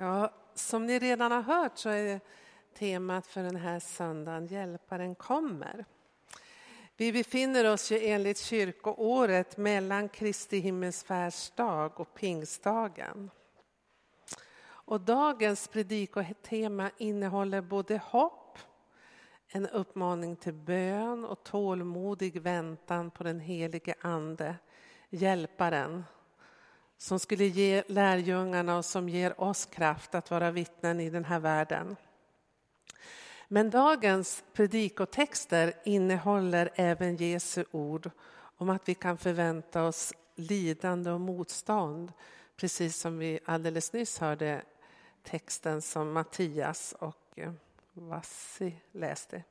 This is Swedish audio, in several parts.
Ja, som ni redan har hört så är temat för den här söndagen Hjälparen kommer. Vi befinner oss ju enligt kyrkoåret mellan Kristi himmelsfärdsdag och pingstdagen. Och dagens predikotema innehåller både hopp, en uppmaning till bön och tålmodig väntan på den helige Ande, Hjälparen, som skulle ge lärjungarna och som ger oss kraft att vara vittnen i den här världen. Men dagens predikotexter innehåller även Jesu ord om att vi kan förvänta oss lidande och motstånd, precis som vi alldeles nyss hörde texten som Mattias och Vassi läste.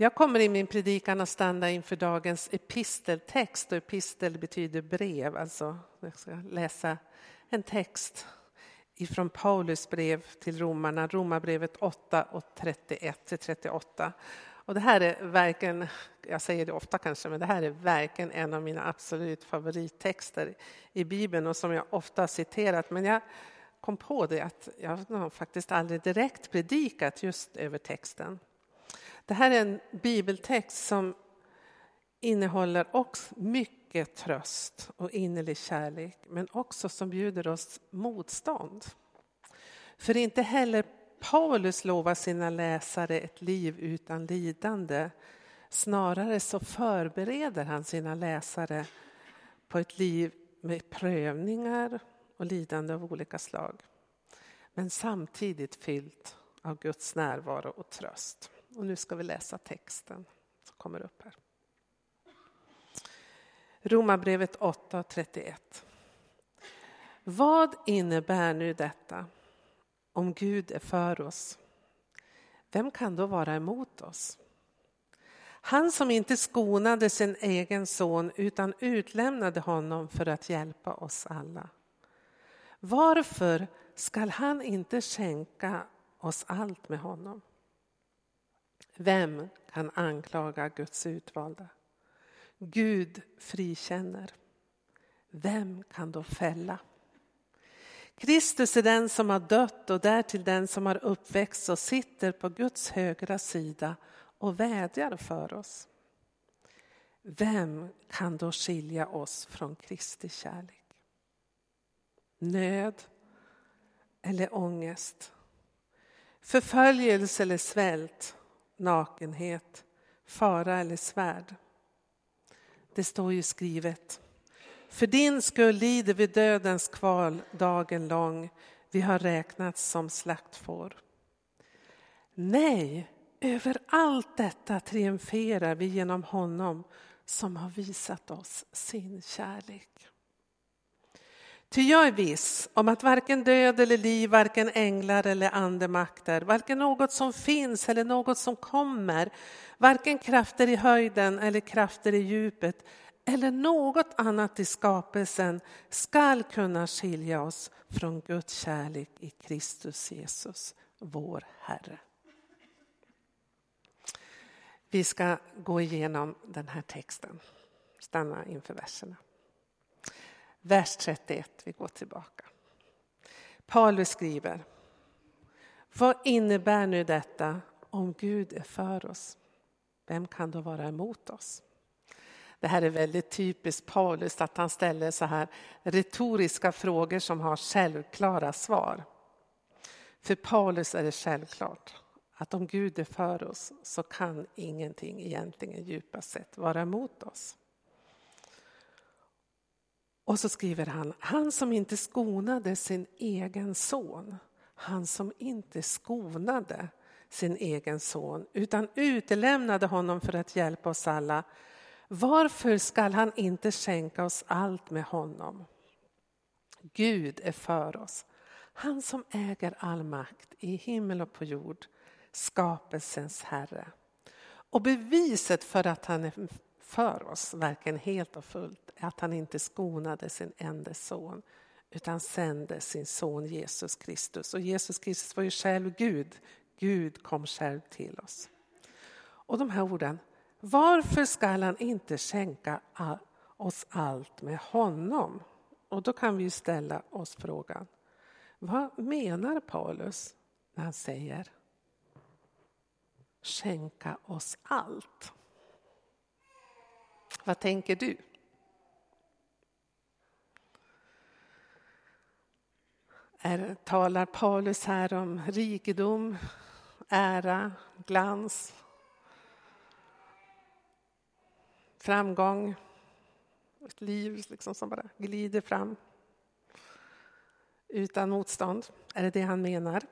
Jag kommer i min predikan att stanna inför dagens episteltext och epistel betyder brev, alltså jag ska läsa en text ifrån Paulus brev till romarna, Romarbrevet 8 och 31 till 38. Och det här är verkligen, jag säger det ofta kanske, men det här är verkligen en av mina absolut favorittexter i Bibeln och som jag ofta har citerat. Men jag kom på det att jag har faktiskt aldrig direkt predikat just över texten. Det här är en bibeltext som innehåller också mycket tröst och innerlig kärlek, men också som bjuder oss motstånd. För inte heller Paulus lovar sina läsare ett liv utan lidande. Snarare så förbereder han sina läsare på ett liv med prövningar och lidande av olika slag. Men samtidigt fyllt av Guds närvaro och tröst. Och nu ska vi läsa texten som kommer upp här. Romarbrevet 8 och 31. Vad innebär nu detta? Om Gud är för oss, vem kan då vara emot oss? Han som inte skonade sin egen son utan utlämnade honom för att hjälpa oss alla. Varför skall han inte skänka oss allt med honom? Vem kan anklaga Guds utvalda? Gud frikänner. Vem kan då fälla? Kristus är den som har dött och därtill den som har uppväxt och sitter på Guds högra sida och vädjar för oss. Vem kan då skilja oss från Kristi kärlek? Nöd eller ångest? Förföljelse eller svält? Nakenhet, fara eller svärd. Det står ju skrivet. För din skull lider vi dödens kval dagen lång. Vi har räknats som slaktfår. Nej, över allt detta triumferar vi genom honom som har visat oss sin kärlek. Ty jag är viss om att varken död eller liv, varken änglar eller andemakter, varken något som finns eller något som kommer, varken krafter i höjden eller krafter i djupet eller något annat i skapelsen skall kunna skilja oss från Guds kärlek i Kristus Jesus, vår Herre. Vi ska gå igenom den här texten. Stanna inför verserna. Vers 31, vi går tillbaka. Paulus skriver, vad innebär nu detta om Gud är för oss? Vem kan då vara emot oss? Det här är väldigt typiskt Paulus att han ställer så här retoriska frågor som har självklara svar. För Paulus är det självklart att om Gud är för oss så kan ingenting egentligen djupast sett vara emot oss. Och så skriver han, han som inte skonade sin egen son, han som inte skonade sin egen son utan utelämnade honom för att hjälpa oss alla. Varför skall han inte skänka oss allt med honom? Gud är för oss, han som äger all makt i himmel och på jord, skapelsens Herre. Och beviset för att han är för oss, verkligen helt och fullt, att han inte skonade sin enda son utan sände sin son Jesus Kristus. Och Jesus Kristus var ju själv Gud. Gud kom själv till oss. Och de här orden, varför skall han inte skänka oss allt med honom? Och då kan vi ställa oss frågan, Vad menar Paulus när han säger skänka oss allt? Vad tänker du? Är, talar Paulus här om rikedom, ära, glans, framgång, ett liv liksom som bara glider fram utan motstånd? Är det det han menar?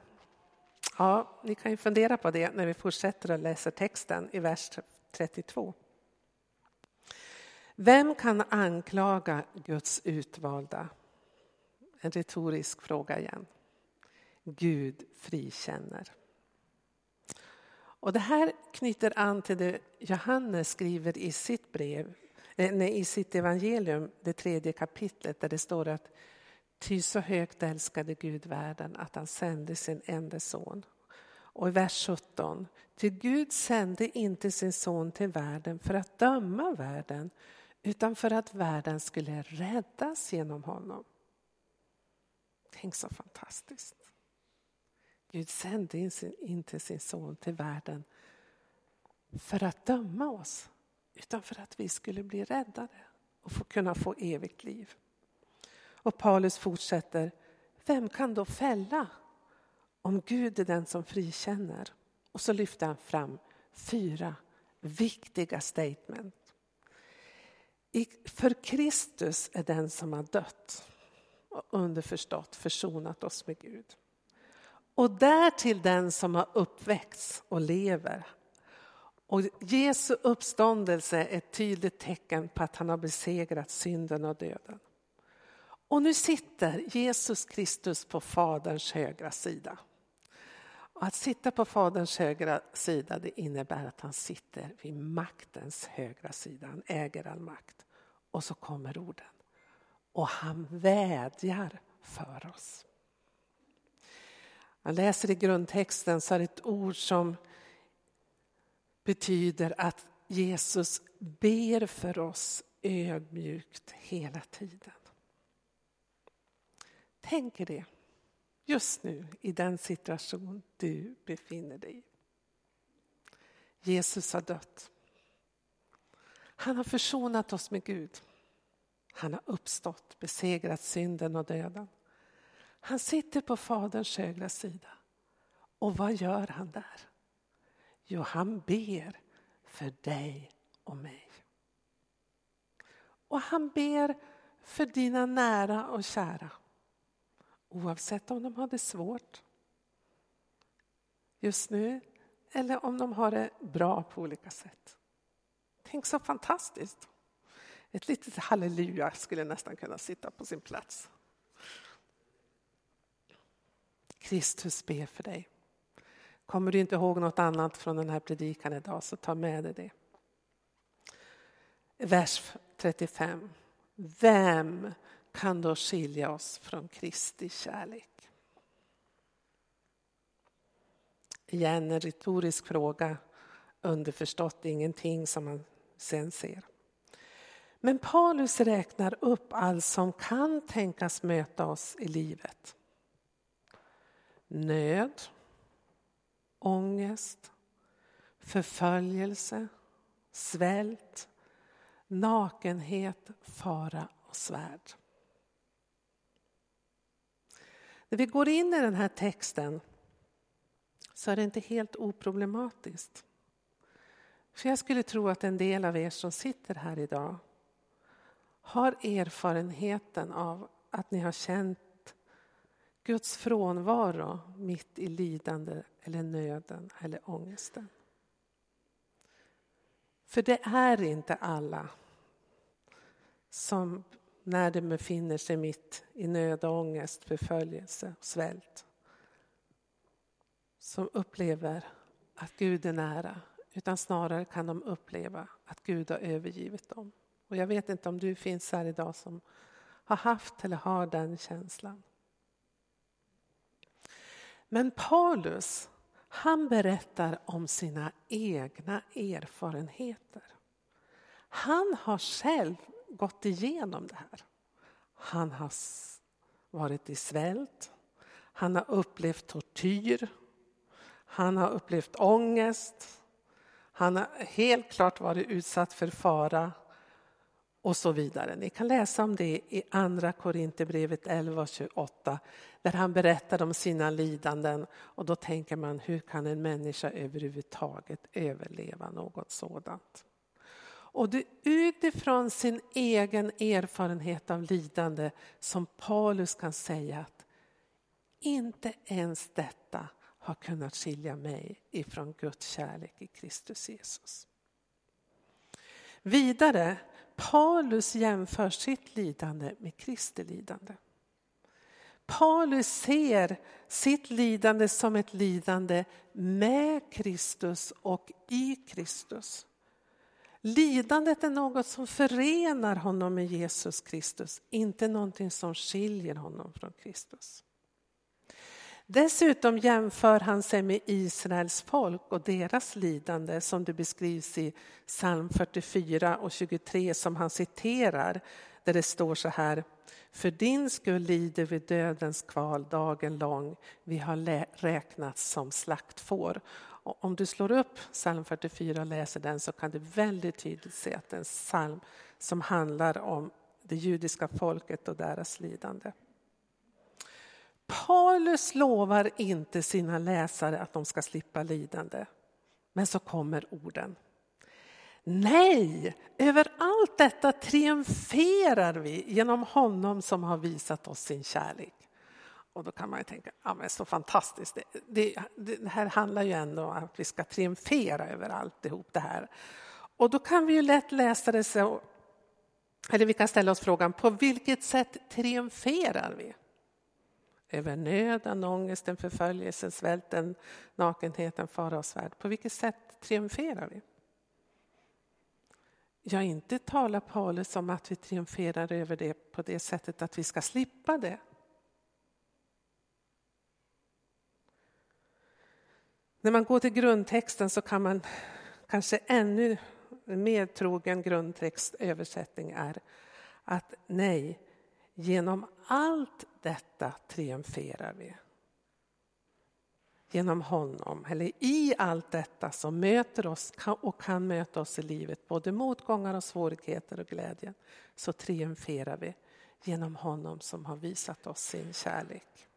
Ja, ni kan ju fundera på det när vi fortsätter att läsa texten i vers 32. Vem kan anklaga Guds utvalda? En retorisk fråga igen. Gud frikänner. Och det här knyter an till det Johannes skriver i sitt brev, eh, nej, i sitt evangelium, det tredje kapitlet, där det står att Ty så högt älskade Gud världen att han sände sin enda son. Och i vers 17. Ty Gud sände inte sin son till världen för att döma världen utan för att världen skulle räddas genom honom. Tänk så fantastiskt. Gud sände inte sin son till världen för att döma oss utan för att vi skulle bli räddade och få kunna få evigt liv. Och Paulus fortsätter, vem kan då fälla om Gud är den som frikänner? Och så lyfter han fram fyra viktiga statement. För Kristus är den som har dött och underförstått försonat oss med Gud. Och därtill den som har uppväxt och lever. Och Jesu uppståndelse är ett tydligt tecken på att han har besegrat synden och döden. Och nu sitter Jesus Kristus på Faderns högra sida. Och att sitta på Faderns högra sida det innebär att han sitter vid maktens högra sida. Han äger all makt. Och så kommer orden. Och han vädjar för oss. Man läser i grundtexten så är det ett ord som betyder att Jesus ber för oss ödmjukt hela tiden. Tänk er det just nu i den situation du befinner dig i. Jesus har dött. Han har försonat oss med Gud. Han har uppstått, besegrat synden och döden. Han sitter på Faderns högra sida. Och vad gör han där? Jo, han ber för dig och mig. Och han ber för dina nära och kära. Oavsett om de har det svårt just nu eller om de har det bra på olika sätt. Tänk så fantastiskt. Ett litet halleluja skulle nästan kunna sitta på sin plats. Kristus ber för dig. Kommer du inte ihåg något annat från den här predikan idag så ta med dig det. Vers 35. Vem kan då skilja oss från Kristi kärlek? Igen en retorisk fråga, underförstått ingenting som man sen ser. Men Paulus räknar upp allt som kan tänkas möta oss i livet. Nöd, ångest, förföljelse, svält, nakenhet, fara och svärd. När vi går in i den här texten så är det inte helt oproblematiskt. För jag skulle tro att en del av er som sitter här idag har erfarenheten av att ni har känt Guds frånvaro mitt i lidande eller nöden eller ångesten. För det är inte alla som när de befinner sig mitt i nöd och ångest, förföljelse och svält som upplever att Gud är nära utan snarare kan de uppleva att Gud har övergivit dem. Och jag vet inte om du finns här idag som har haft eller har den känslan. Men Paulus, han berättar om sina egna erfarenheter. Han har själv gått igenom det här. Han har varit i svält, Han har upplevt tortyr. Han har upplevt ångest. Han har helt klart varit utsatt för fara och så vidare. Ni kan läsa om det i Andra Korinthierbrevet 11 och 28 där han berättar om sina lidanden och då tänker man hur kan en människa överhuvudtaget överleva något sådant? Och det är utifrån sin egen erfarenhet av lidande som Paulus kan säga att inte ens detta har kunnat skilja mig ifrån Guds kärlek i Kristus Jesus. Vidare, Paulus jämför sitt lidande med Kristi lidande. Paulus ser sitt lidande som ett lidande med Kristus och i Kristus. Lidandet är något som förenar honom med Jesus Kristus, inte någonting som skiljer honom från Kristus. Dessutom jämför han sig med Israels folk och deras lidande som det beskrivs i psalm 44 och 23 som han citerar där det står så här. För din skull lider vi dödens kval dagen lång. Vi har räknats som slaktfår. Och om du slår upp psalm 44 och läser den så kan du väldigt tydligt se att det är en psalm som handlar om det judiska folket och deras lidande. Paulus lovar inte sina läsare att de ska slippa lidande. Men så kommer orden. Nej, över allt detta triumferar vi genom honom som har visat oss sin kärlek. Och då kan man ju tänka, ja men så fantastiskt. Det, det, det här handlar ju ändå om att vi ska triumfera över alltihop det här. Och då kan vi ju lätt läsa det så, eller vi kan ställa oss frågan, på vilket sätt triumferar vi? Över nöden, ångesten, förföljelsen, svälten, nakenheten, fara och svärd. På vilket sätt triumferar vi? Ja, inte talar Paulus om att vi triumferar över det på det sättet att vi ska slippa det. När man går till grundtexten så kan man kanske ännu mer trogen grundtextöversättning är att nej, genom allt detta triumferar vi. Genom honom, eller i allt detta som möter oss och kan möta oss i livet, både motgångar och svårigheter och glädje, så triumferar vi genom honom som har visat oss sin kärlek.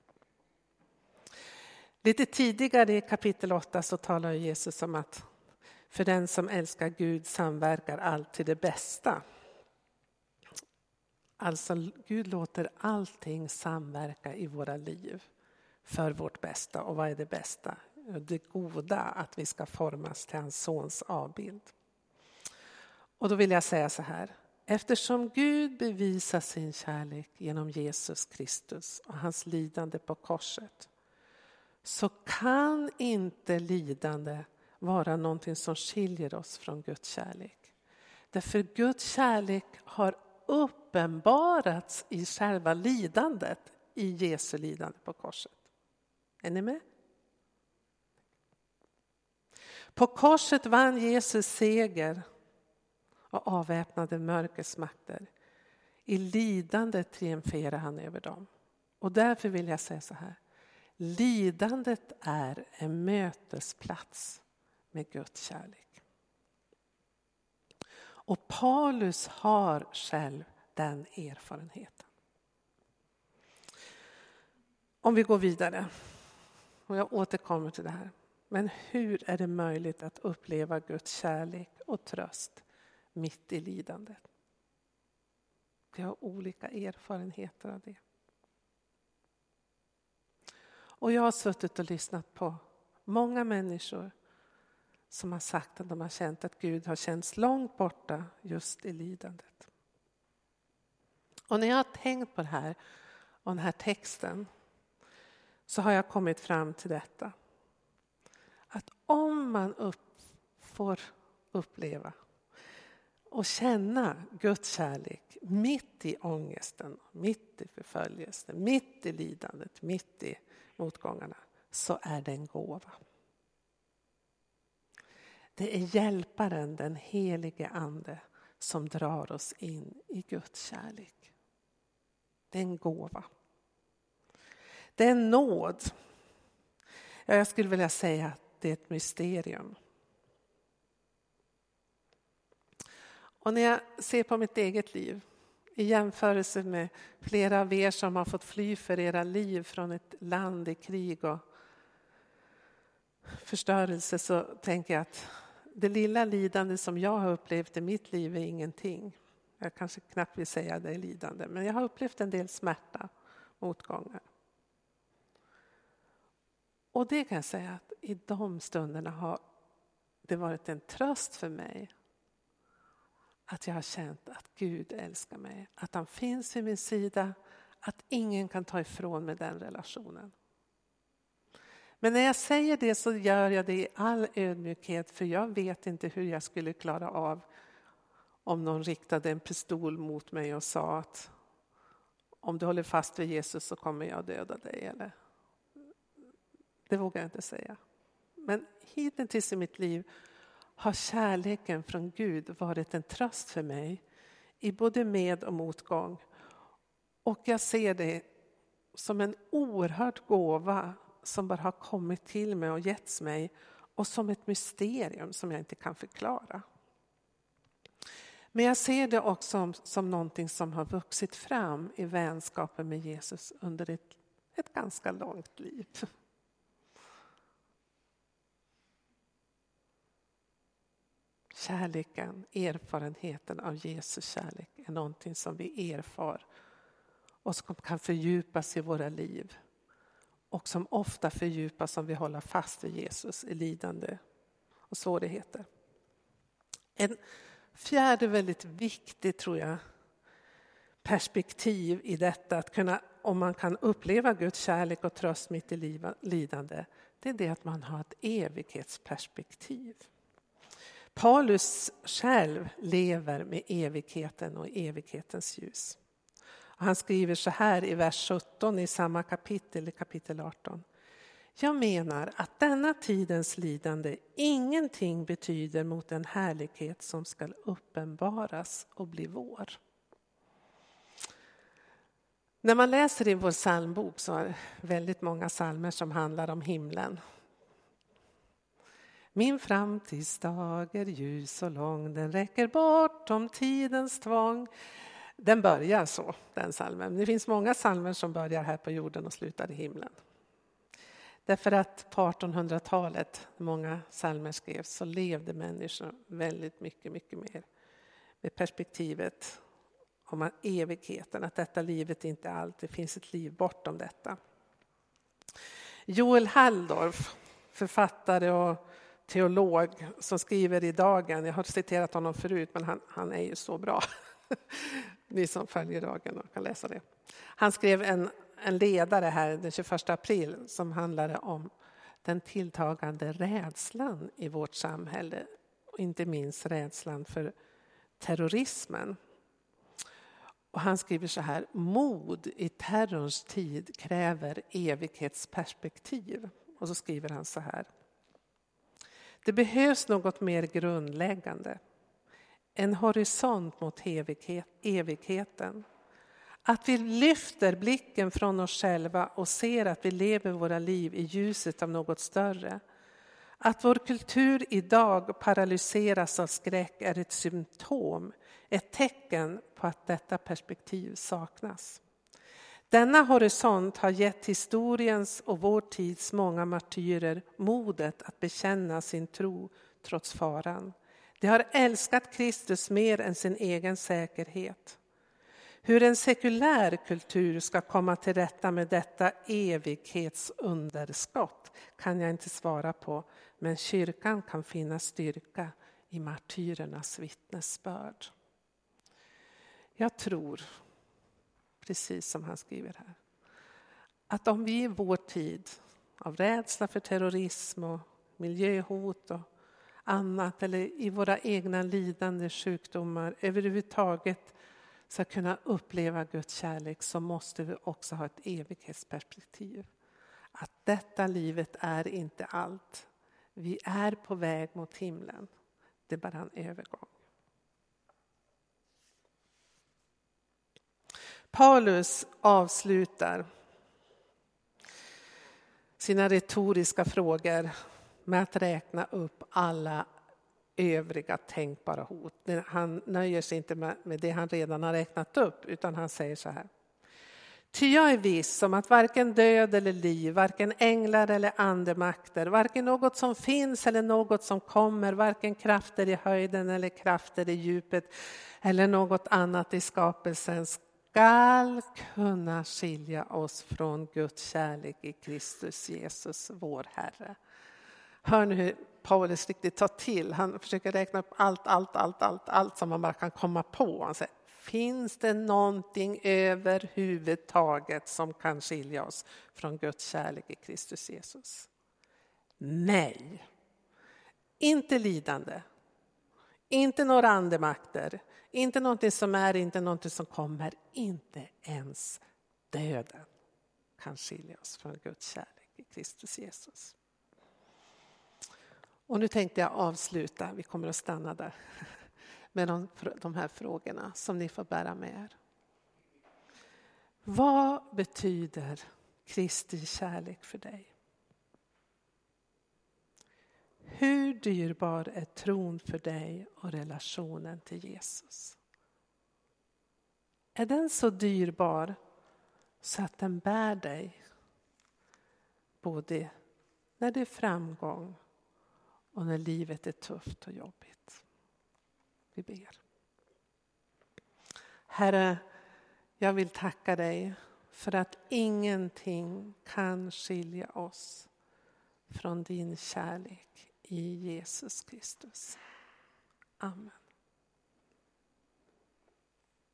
Lite tidigare i kapitel 8 så talar Jesus om att för den som älskar Gud samverkar allt till det bästa. Alltså Gud låter allting samverka i våra liv för vårt bästa. Och vad är det bästa? Det goda, att vi ska formas till hans sons avbild. Och då vill jag säga så här. Eftersom Gud bevisar sin kärlek genom Jesus Kristus och hans lidande på korset så kan inte lidande vara någonting som skiljer oss från Guds kärlek. Därför Guds kärlek har upp uppenbarats i själva lidandet, i Jesu lidande på korset. Är ni med? På korset vann Jesus seger och avväpnade mörkrets makter. I lidandet triumferar han över dem. Och därför vill jag säga så här. Lidandet är en mötesplats med Guds kärlek. Och Paulus har själv den erfarenheten. Om vi går vidare, och jag återkommer till det här. Men hur är det möjligt att uppleva Guds kärlek och tröst mitt i lidandet? Vi har olika erfarenheter av det. Och jag har suttit och lyssnat på många människor som har sagt att de har känt att Gud har känts långt borta just i lidandet. Och när jag har tänkt på det här och den här texten så har jag kommit fram till detta. Att om man upp, får uppleva och känna Guds kärlek mitt i ångesten, mitt i förföljelsen, mitt i lidandet, mitt i motgångarna, så är det en gåva. Det är hjälparen, den helige Ande, som drar oss in i Guds kärlek. Det är en gåva. Det är en nåd. Ja, jag skulle vilja säga att det är ett mysterium. Och när jag ser på mitt eget liv i jämförelse med flera av er som har fått fly för era liv från ett land i krig och förstörelse så tänker jag att det lilla lidande som jag har upplevt i mitt liv är ingenting. Jag kanske knappt vill säga det är lidande, men jag har upplevt en del smärta, motgångar. Och det kan jag säga att i de stunderna har det varit en tröst för mig att jag har känt att Gud älskar mig, att han finns vid min sida, att ingen kan ta ifrån mig den relationen. Men när jag säger det så gör jag det i all ödmjukhet för jag vet inte hur jag skulle klara av om någon riktade en pistol mot mig och sa att om du håller fast vid Jesus så kommer jag döda dig. Eller? Det vågar jag inte säga. Men hittills i mitt liv har kärleken från Gud varit en tröst för mig i både med och motgång. Och jag ser det som en oerhörd gåva som bara har kommit till mig och getts mig och som ett mysterium som jag inte kan förklara. Men jag ser det också som, som någonting som har vuxit fram i vänskapen med Jesus under ett, ett ganska långt liv. Kärleken, erfarenheten av Jesus kärlek är någonting som vi erfar och som kan fördjupas i våra liv och som ofta fördjupas om vi håller fast vid Jesus i lidande och svårigheter. En fjärde väldigt viktigt, tror jag, perspektiv i detta, att kunna, om man kan uppleva Guds kärlek och tröst mitt i lidande, det är det att man har ett evighetsperspektiv. Paulus själv lever med evigheten och evighetens ljus. Han skriver så här i vers 17 i samma kapitel, i kapitel 18. Jag menar att denna tidens lidande ingenting betyder mot den härlighet som skall uppenbaras och bli vår. När man läser i vår psalmbok så är det väldigt många psalmer som handlar om himlen. Min framtidsdag är ljus och lång, den räcker bortom tidens tvång. Den börjar så, den salmen. Det finns många salmer som börjar här på jorden och slutar i himlen. Därför att på 1800-talet, många psalmer skrevs, så levde människor väldigt mycket, mycket mer med perspektivet om evigheten, att detta livet inte är allt, det finns ett liv bortom detta. Joel Halldorf, författare och teolog som skriver i Dagen, jag har citerat honom förut men han, han är ju så bra. Ni som följer Dagen och kan läsa det. Han skrev en, en ledare här den 21 april som handlade om den tilltagande rädslan i vårt samhälle och inte minst rädslan för terrorismen. Och han skriver så här, mod i terrorns tid kräver evighetsperspektiv. Och så skriver han så här. Det behövs något mer grundläggande. En horisont mot evigheten. Att vi lyfter blicken från oss själva och ser att vi lever våra liv i ljuset av något större. Att vår kultur idag paralyseras av skräck är ett symptom, ett tecken på att detta perspektiv saknas. Denna horisont har gett historiens och vår tids många martyrer modet att bekänna sin tro trots faran. De har älskat Kristus mer än sin egen säkerhet. Hur en sekulär kultur ska komma till rätta med detta evighetsunderskott kan jag inte svara på, men kyrkan kan finna styrka i martyrernas vittnesbörd. Jag tror precis som han skriver här. Att om vi i vår tid av rädsla för terrorism och miljöhot och annat eller i våra egna lidande sjukdomar överhuvudtaget ska kunna uppleva Guds kärlek så måste vi också ha ett evighetsperspektiv. Att detta livet är inte allt. Vi är på väg mot himlen. Det är bara en övergång. Paulus avslutar sina retoriska frågor med att räkna upp alla övriga tänkbara hot. Han nöjer sig inte med det han redan har räknat upp utan han säger så här. Ty jag är viss om att varken död eller liv, varken änglar eller andemakter, varken något som finns eller något som kommer, varken krafter i höjden eller krafter i djupet eller något annat i skapelsen skall kunna skilja oss från Guds kärlek i Kristus Jesus, vår Herre. Hör nu hur Paulus riktigt tar till. Han försöker räkna upp allt, allt, allt, allt, allt som man bara kan komma på. Han säger, finns det någonting överhuvudtaget som kan skilja oss från Guds kärlek i Kristus Jesus? Nej. Inte lidande. Inte några andemakter. Inte någonting som är, inte någonting som kommer. Inte ens döden kan skilja oss från Guds kärlek i Kristus Jesus. Och nu tänkte jag avsluta, vi kommer att stanna där, med de, de här frågorna som ni får bära med er. Vad betyder Kristi kärlek för dig? Hur dyrbar är tron för dig och relationen till Jesus? Är den så dyrbar så att den bär dig både när det är framgång och när livet är tufft och jobbigt. Vi ber. Herre, jag vill tacka dig för att ingenting kan skilja oss från din kärlek i Jesus Kristus. Amen.